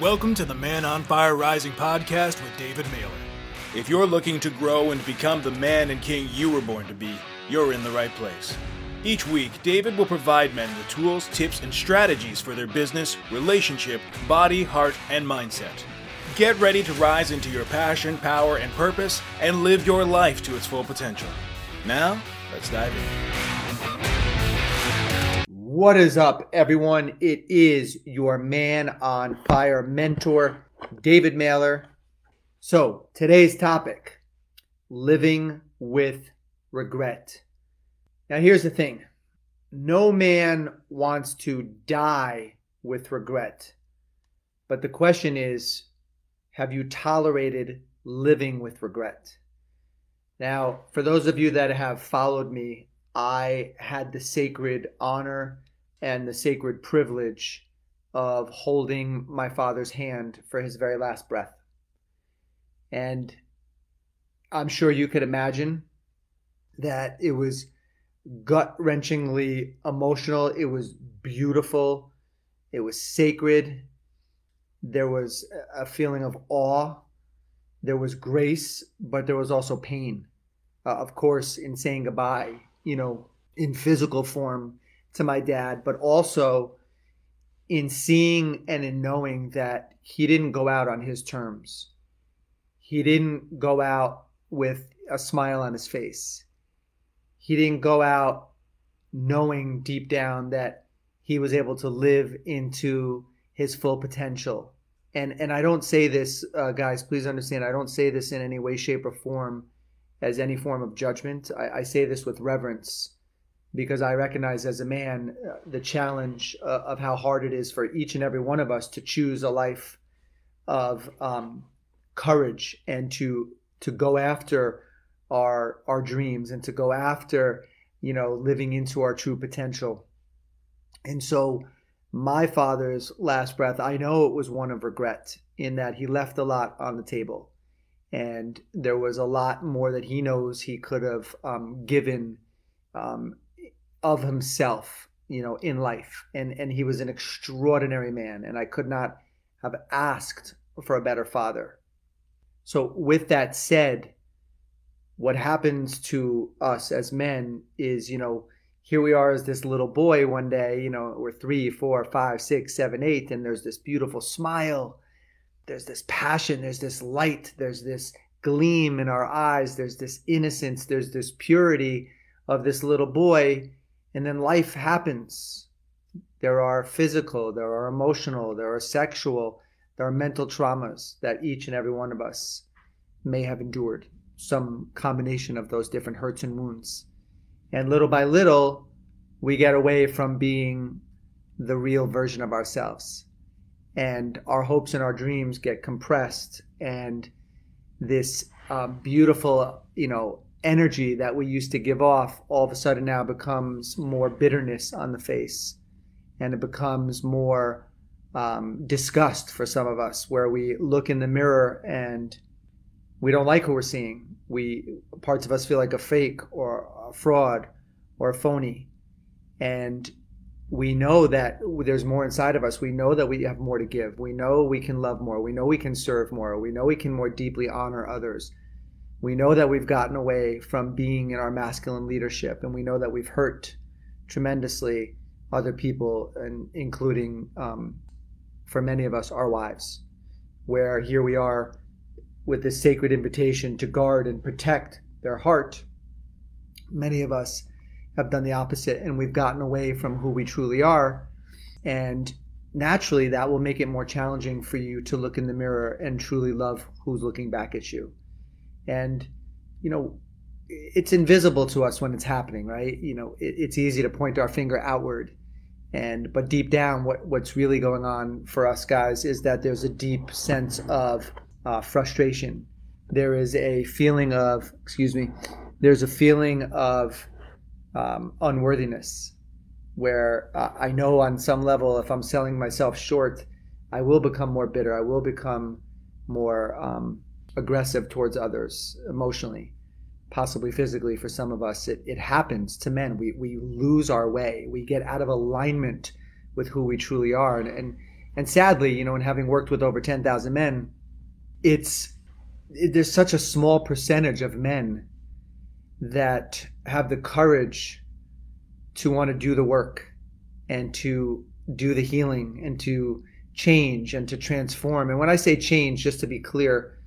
Welcome to the Man on Fire Rising podcast with David Mehler. If you're looking to grow and become the man and king you were born to be, you're in the right place. Each week, David will provide men the tools, tips, and strategies for their business, relationship, body, heart, and mindset. Get ready to rise into your passion, power, and purpose and live your life to its full potential. Now, let's dive in. What is up, everyone? It is your man on fire mentor, David Mehler. So, today's topic living with regret. Now, here's the thing no man wants to die with regret. But the question is have you tolerated living with regret? Now, for those of you that have followed me, I had the sacred honor and the sacred privilege of holding my father's hand for his very last breath. And I'm sure you could imagine that it was gut wrenchingly emotional. It was beautiful. It was sacred. There was a feeling of awe. There was grace, but there was also pain. Uh, of course, in saying goodbye, you know, in physical form to my dad, but also in seeing and in knowing that he didn't go out on his terms. He didn't go out with a smile on his face. He didn't go out knowing deep down that he was able to live into his full potential. And and I don't say this, uh, guys. Please understand. I don't say this in any way, shape, or form as any form of judgment. I, I say this with reverence because I recognize as a man uh, the challenge uh, of how hard it is for each and every one of us to choose a life of um, courage and to to go after our our dreams and to go after you know living into our true potential. And so my father's last breath, I know it was one of regret in that he left a lot on the table. And there was a lot more that he knows he could have um, given um, of himself, you know, in life. And and he was an extraordinary man, and I could not have asked for a better father. So with that said, what happens to us as men is, you know, here we are as this little boy one day, you know, we're three, four, five, six, seven, eight, and there's this beautiful smile. There's this passion, there's this light, there's this gleam in our eyes, there's this innocence, there's this purity of this little boy and then life happens. There are physical, there are emotional, there are sexual, there are mental traumas that each and every one of us may have endured, some combination of those different hurts and wounds. And little by little, we get away from being the real version of ourselves. And our hopes and our dreams get compressed, and this uh, beautiful, you know, energy that we used to give off all of a sudden now becomes more bitterness on the face and it becomes more um, disgust for some of us where we look in the mirror and we don't like who we're seeing. We parts of us feel like a fake or a fraud or a phony and we know that there's more inside of us we know that we have more to give we know we can love more we know we can serve more we know we can more deeply honor others we know that we've gotten away from being in our masculine leadership, and we know that we've hurt tremendously other people, and including um, for many of us, our wives. Where here we are with this sacred invitation to guard and protect their heart. Many of us have done the opposite, and we've gotten away from who we truly are. And naturally, that will make it more challenging for you to look in the mirror and truly love who's looking back at you. And you know it's invisible to us when it's happening right? You know it, it's easy to point our finger outward. And but deep down what what's really going on for us guys is that there's a deep sense of uh, frustration. There is a feeling of excuse me there's a feeling of um, unworthiness where uh, i know on some level if i'm selling myself short i will become more bitter i will become more um, aggressive towards others emotionally, possibly physically for some of us. It, it happens to men. We, we lose our way. We get out of alignment with who we truly are. And, and, And sadly, you know, in having worked with over 10,000 men, it's it, there's such a small percentage of men that have the courage to want to do the work and to do the healing and to change and to transform. And when I say change, just to be clear,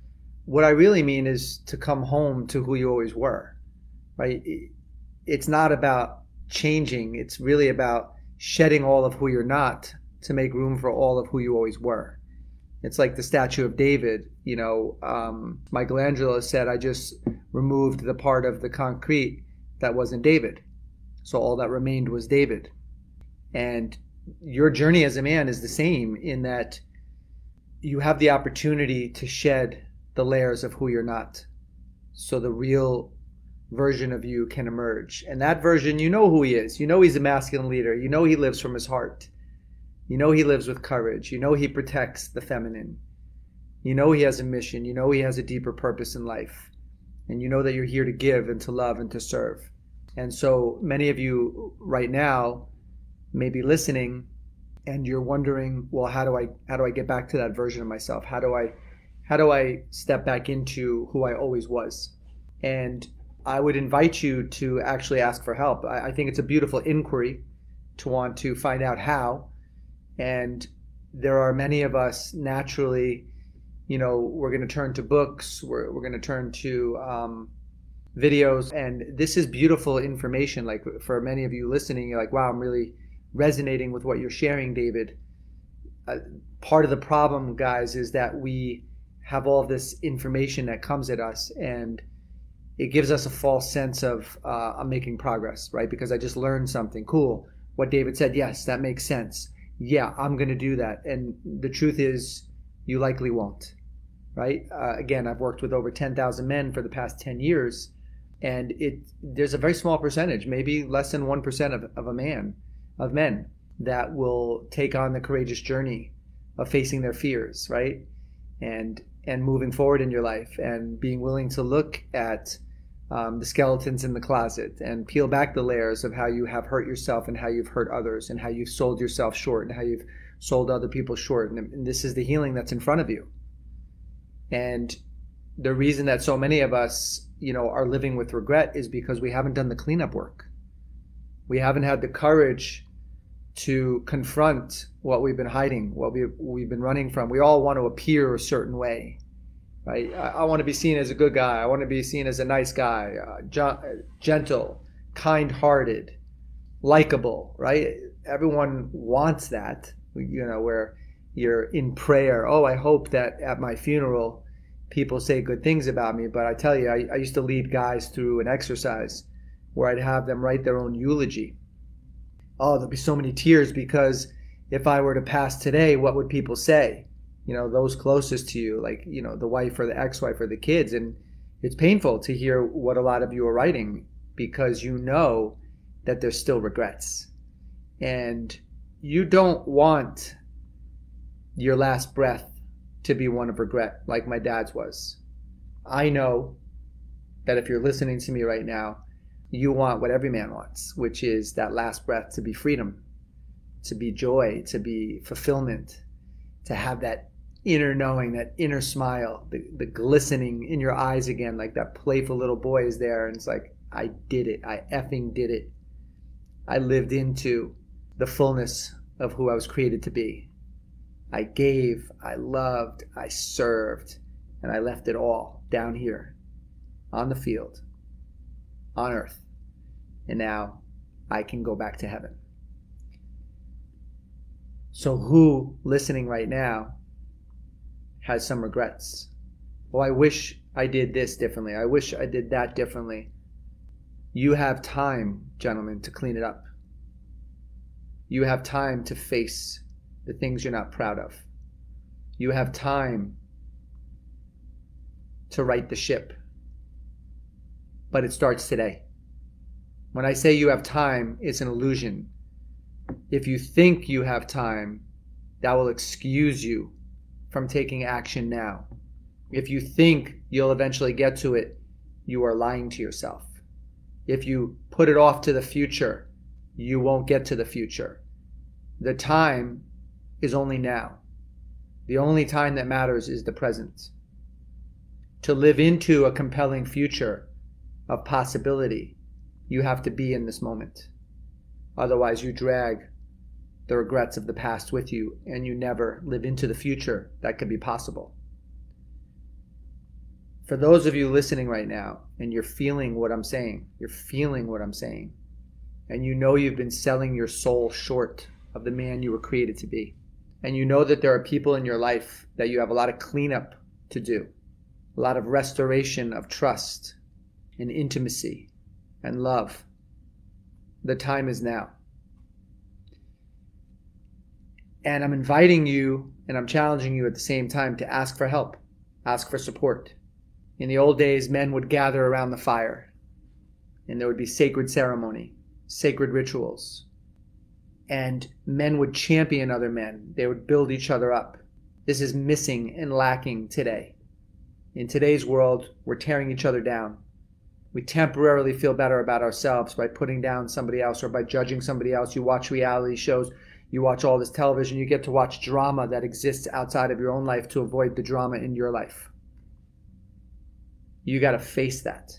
what I really mean is to come home to who you always were, right? It's not about changing, it's really about shedding all of who you're not to make room for all of who you always were. It's like the statue of David. You know, um, Michelangelo said, I just removed the part of the concrete that wasn't David. So all that remained was David. And your journey as a man is the same in that you have the opportunity to shed the layers of who you're not. So the real version of you can emerge. And that version, you know who he is. You know he's a masculine leader. You know he lives from his heart. You know he lives with courage. You know he protects the feminine. You know he has a mission. You know he has a deeper purpose in life. And you know that you're here to give and to love and to serve. And so many of you right now may be listening and you're wondering, well, how do I how do I get back to that version of myself? How do I how do I step back into who I always was? And I would invite you to actually ask for help. I, I think it's a beautiful inquiry to want to find out how. And there are many of us naturally, you know, we're going to turn to books, we're, we're going to turn to um, videos. And this is beautiful information. Like for many of you listening, you're like, wow, I'm really resonating with what you're sharing, David. Uh, part of the problem, guys, is that we have all this information that comes at us and it gives us a false sense of uh, I'm making progress, right? Because I just learned something cool. What David said, yes, that makes sense. Yeah, I'm going to do that. And the truth is, you likely won't, right? Uh, again, I've worked with over 10,000 men for the past 10 years, and it there's a very small percentage, maybe less than 1% of, of a man of men that will take on the courageous journey of facing their fears, right? And and moving forward in your life and being willing to look at um, the skeletons in the closet and peel back the layers of how you have hurt yourself and how you've hurt others and how you've sold yourself short and how you've sold other people short. And, this is the healing that's in front of you. And the reason that so many of us, you know, are living with regret is because we haven't done the cleanup work. We haven't had the courage to confront what we've been hiding, what we've, we've been running from. We all want to appear a certain way, right? I, I want to be seen as a good guy. I want to be seen as a nice guy, uh, jo- gentle, kind hearted, likable, right? Everyone wants that, you know, where you're in prayer. Oh, I hope that at my funeral, people say good things about me. But I tell you, I, I used to lead guys through an exercise where I'd have them write their own eulogy oh, there'll be so many tears because if I were to pass today, what would people say? You know, those closest to you, like, you know, the wife or the ex wife or the kids. And it's painful to hear what a lot of you are writing because you know that there's still regrets. And you don't want your last breath to be one of regret, like my dad's was. I know that if you're listening to me right now, you want what every man wants, which is that last breath to be freedom, to be joy, to be fulfillment, to have that inner knowing, that inner smile, the, the glistening in your eyes again, like that playful little boy is there. And it's like, I did it. I effing did it. I lived into the fullness of who I was created to be. I gave, I loved, I served, and I left it all down here on the field, on earth and now I can go back to heaven. So, who listening right now has some regrets? Oh, I wish I did this differently. I wish I did that differently. You have time, gentlemen, to clean it up. You have time to face the things you're not proud of. You have time to right the ship. But it starts today. When I say you have time, it's an illusion. If you think you have time, that will excuse you from taking action now. If you think you'll eventually get to it, you are lying to yourself. If you put it off to the future, you won't get to the future. The time is only now. The only time that matters is the present. To live into a compelling future of possibility, you have to be in this moment. Otherwise, you drag the regrets of the past with you and you never live into the future that could be possible. For those of you listening right now and you're feeling what I'm saying, you're feeling what I'm saying, and you know you've been selling your soul short of the man you were created to be, and you know that there are people in your life that you have a lot of cleanup to do, a lot of restoration of trust and intimacy and love, the time is now. And I'm inviting you and I'm challenging you at the same time to ask for help, ask for support. In the old days, men would gather around the fire, and there would be sacred ceremony, sacred rituals, and men would champion other men. They would build each other up. This is missing and lacking today. In today's world, we're tearing each other down. We temporarily feel better about ourselves by putting down somebody else or by judging somebody else. You watch reality shows, you watch all this television, you get to watch drama that exists outside of your own life to avoid the drama in your life. You got to face that.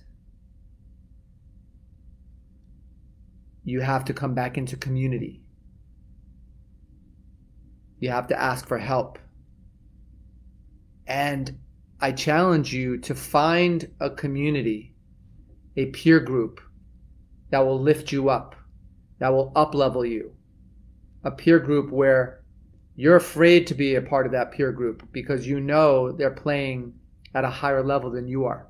You have to come back into community. You have to ask for help. And I challenge you to find a community, a peer group that will lift you up, that will uplevel you. A peer group where you're afraid to be a part of that peer group because you know they're playing at a higher level than you are.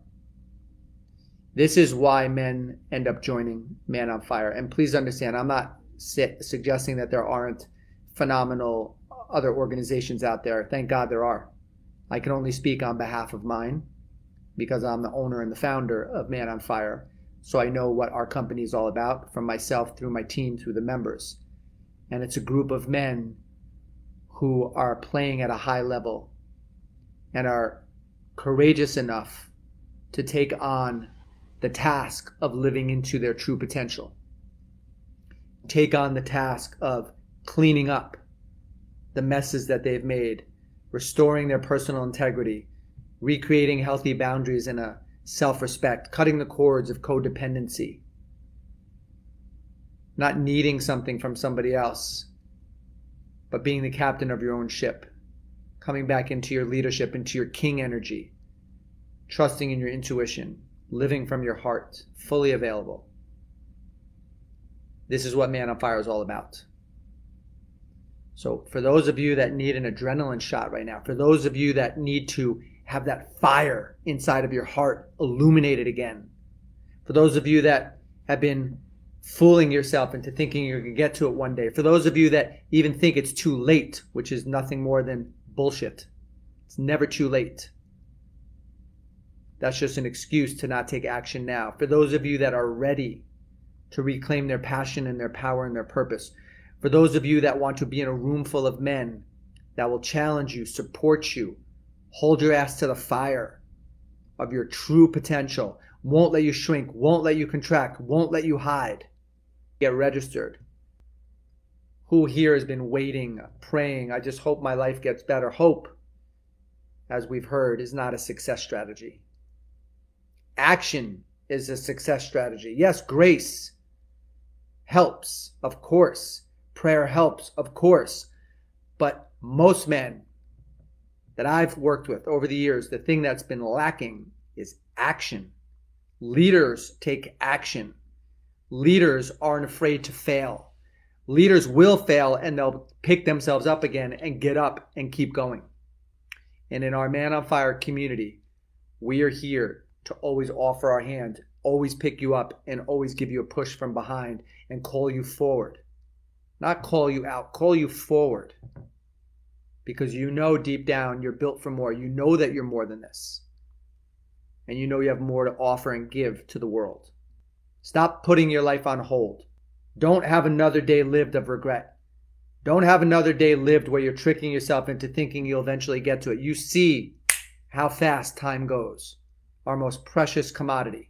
This is why men end up joining Man on Fire. And please understand, I'm not suggesting that there aren't phenomenal other organizations out there. Thank God there are. I can only speak on behalf of mine because I'm the owner and the founder of Man on Fire. So I know what our company is all about from myself through my team, through the members. And it's a group of men who are playing at a high level and are courageous enough to take on the task of living into their true potential. Take on the task of cleaning up the messes that they've made, restoring their personal integrity, recreating healthy boundaries and a self respect, cutting the cords of codependency, not needing something from somebody else, but being the captain of your own ship, coming back into your leadership, into your king energy, trusting in your intuition, living from your heart, fully available. This is what Man on Fire is all about. So, for those of you that need an adrenaline shot right now, for those of you that need to have that fire inside of your heart illuminated again, for those of you that have been fooling yourself into thinking you're going to get to it one day, for those of you that even think it's too late, which is nothing more than bullshit, it's never too late. That's just an excuse to not take action now. For those of you that are ready to reclaim their passion and their power and their purpose, for those of you that want to be in a room full of men that will challenge you, support you, hold your ass to the fire of your true potential, won't let you shrink, won't let you contract, won't let you hide, get registered. Who here has been waiting, praying, I just hope my life gets better? Hope, as we've heard, is not a success strategy. Action is a success strategy. Yes, grace helps, of course. Prayer helps, of course. But most men that I've worked with over the years, the thing that's been lacking is action. Leaders take action. Leaders aren't afraid to fail. Leaders will fail and they'll pick themselves up again and get up and keep going. And in our Man on Fire community, we are here to always offer our hand, always pick you up, and always give you a push from behind and call you forward. Not call you out, call you forward. Because you know deep down you're built for more. You know that you're more than this. And you know you have more to offer and give to the world. Stop putting your life on hold. Don't have another day lived of regret. Don't have another day lived where you're tricking yourself into thinking you'll eventually get to it. You see how fast time goes, our most precious commodity,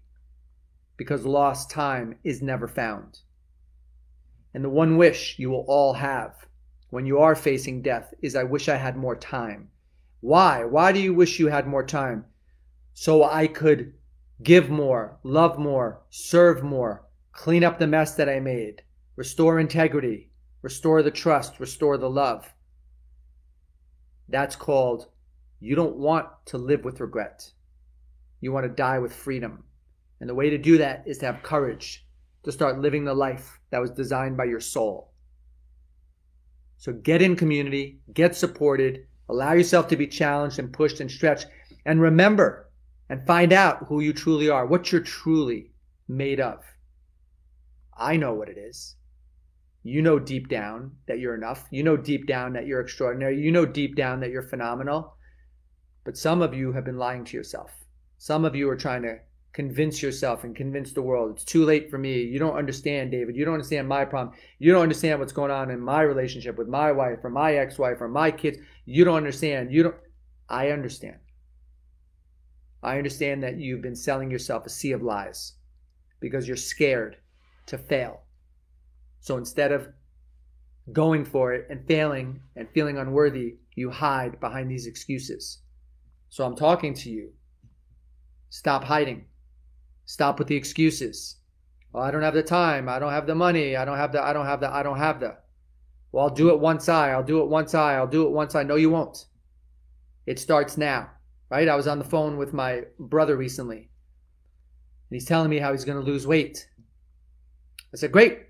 because lost time is never found. And the one wish you will all have when you are facing death is I wish I had more time Why? Why do you wish you had more time? So I could give more, love more, serve more, clean up the mess that I made, restore integrity, restore the trust, restore the love. That's called you don't want to live with regret. You want to die with freedom. And the way to do that is to have courage to start living the life that was designed by your soul. So get in community, get supported, allow yourself to be challenged and pushed and stretched, and remember and find out who you truly are, what you're truly made of. I know what it is. You know deep down that you're enough. You know deep down that you're extraordinary. You know deep down that you're phenomenal. But some of you have been lying to yourself. Some of you are trying to convince yourself and convince the world it's too late for me. You don't understand, David. You don't understand my problem. You don't understand what's going on in my relationship with my wife or my ex-wife or my kids. You don't understand. You don't I understand. I understand that you've been selling yourself a sea of lies because you're scared to fail. So instead of going for it and failing and feeling unworthy, you hide behind these excuses. So I'm talking to you. Stop hiding. Stop with the excuses. Well, I don't have the time. I don't have the money. I don't have the, I don't have the, I don't have the. Well, I'll do it once I, I'll do it once I, I'll do it once I. No, you won't. It starts now, right? I was on the phone with my brother recently, and he's telling me how he's going to lose weight. I said, great.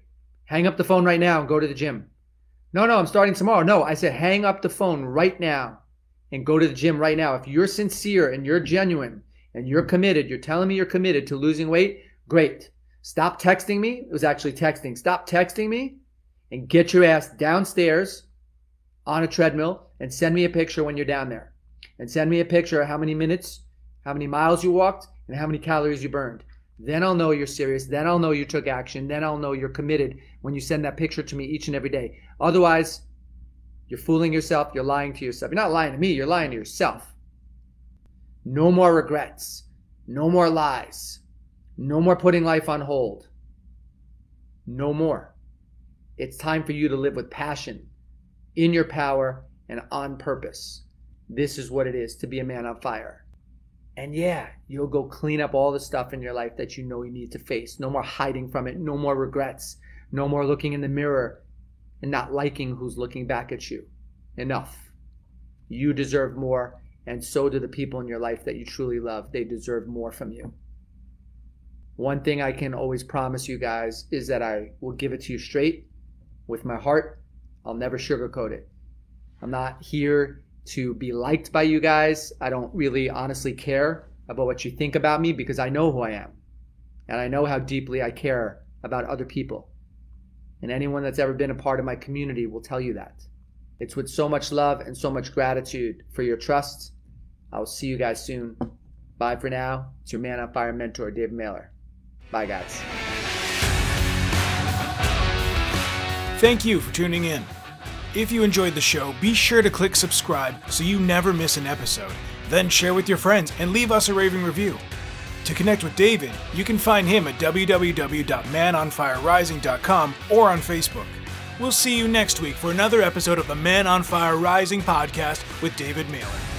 Hang up the phone right now and go to the gym. No, no, I'm starting tomorrow. No, I said, hang up the phone right now and go to the gym right now. If you're sincere and you're genuine and you're committed, you're telling me you're committed to losing weight, great. Stop texting me. It was actually texting. Stop texting me and get your ass downstairs on a treadmill and send me a picture when you're down there. And send me a picture of how many minutes, how many miles you walked, and how many calories you burned. Then I'll know you're serious. Then I'll know you took action. Then I'll know you're committed when you send that picture to me each and every day. Otherwise, you're fooling yourself. You're lying to yourself. You're not lying to me. You're lying to yourself. No more regrets. No more lies. No more putting life on hold. No more. It's time for you to live with passion, in your power, and on purpose. This is what it is to be a man on fire. And yeah, you'll go clean up all the stuff in your life that you know you need to face. No more hiding from it. No more regrets. No more looking in the mirror and not liking who's looking back at you. Enough. You deserve more, and so do the people in your life that you truly love. They deserve more from you. One thing I can always promise you guys is that I will give it to you straight with my heart. I'll never sugarcoat it. I'm not here to be liked by you guys. I don't really honestly care about what you think about me because I know who I am. And I know how deeply I care about other people. And anyone that's ever been a part of my community will tell you that. It's with so much love and so much gratitude for your trust. I will see you guys soon. Bye for now. It's your Man on Fire mentor, David Mehler. Bye, guys. Thank you for tuning in. If you enjoyed the show, be sure to click subscribe so you never miss an episode. Then share with your friends and leave us a raving review. To connect with David, you can find him at www.manonfirerising.com or on Facebook. We'll see you next week for another episode of the Man on Fire Rising podcast with David Mehler.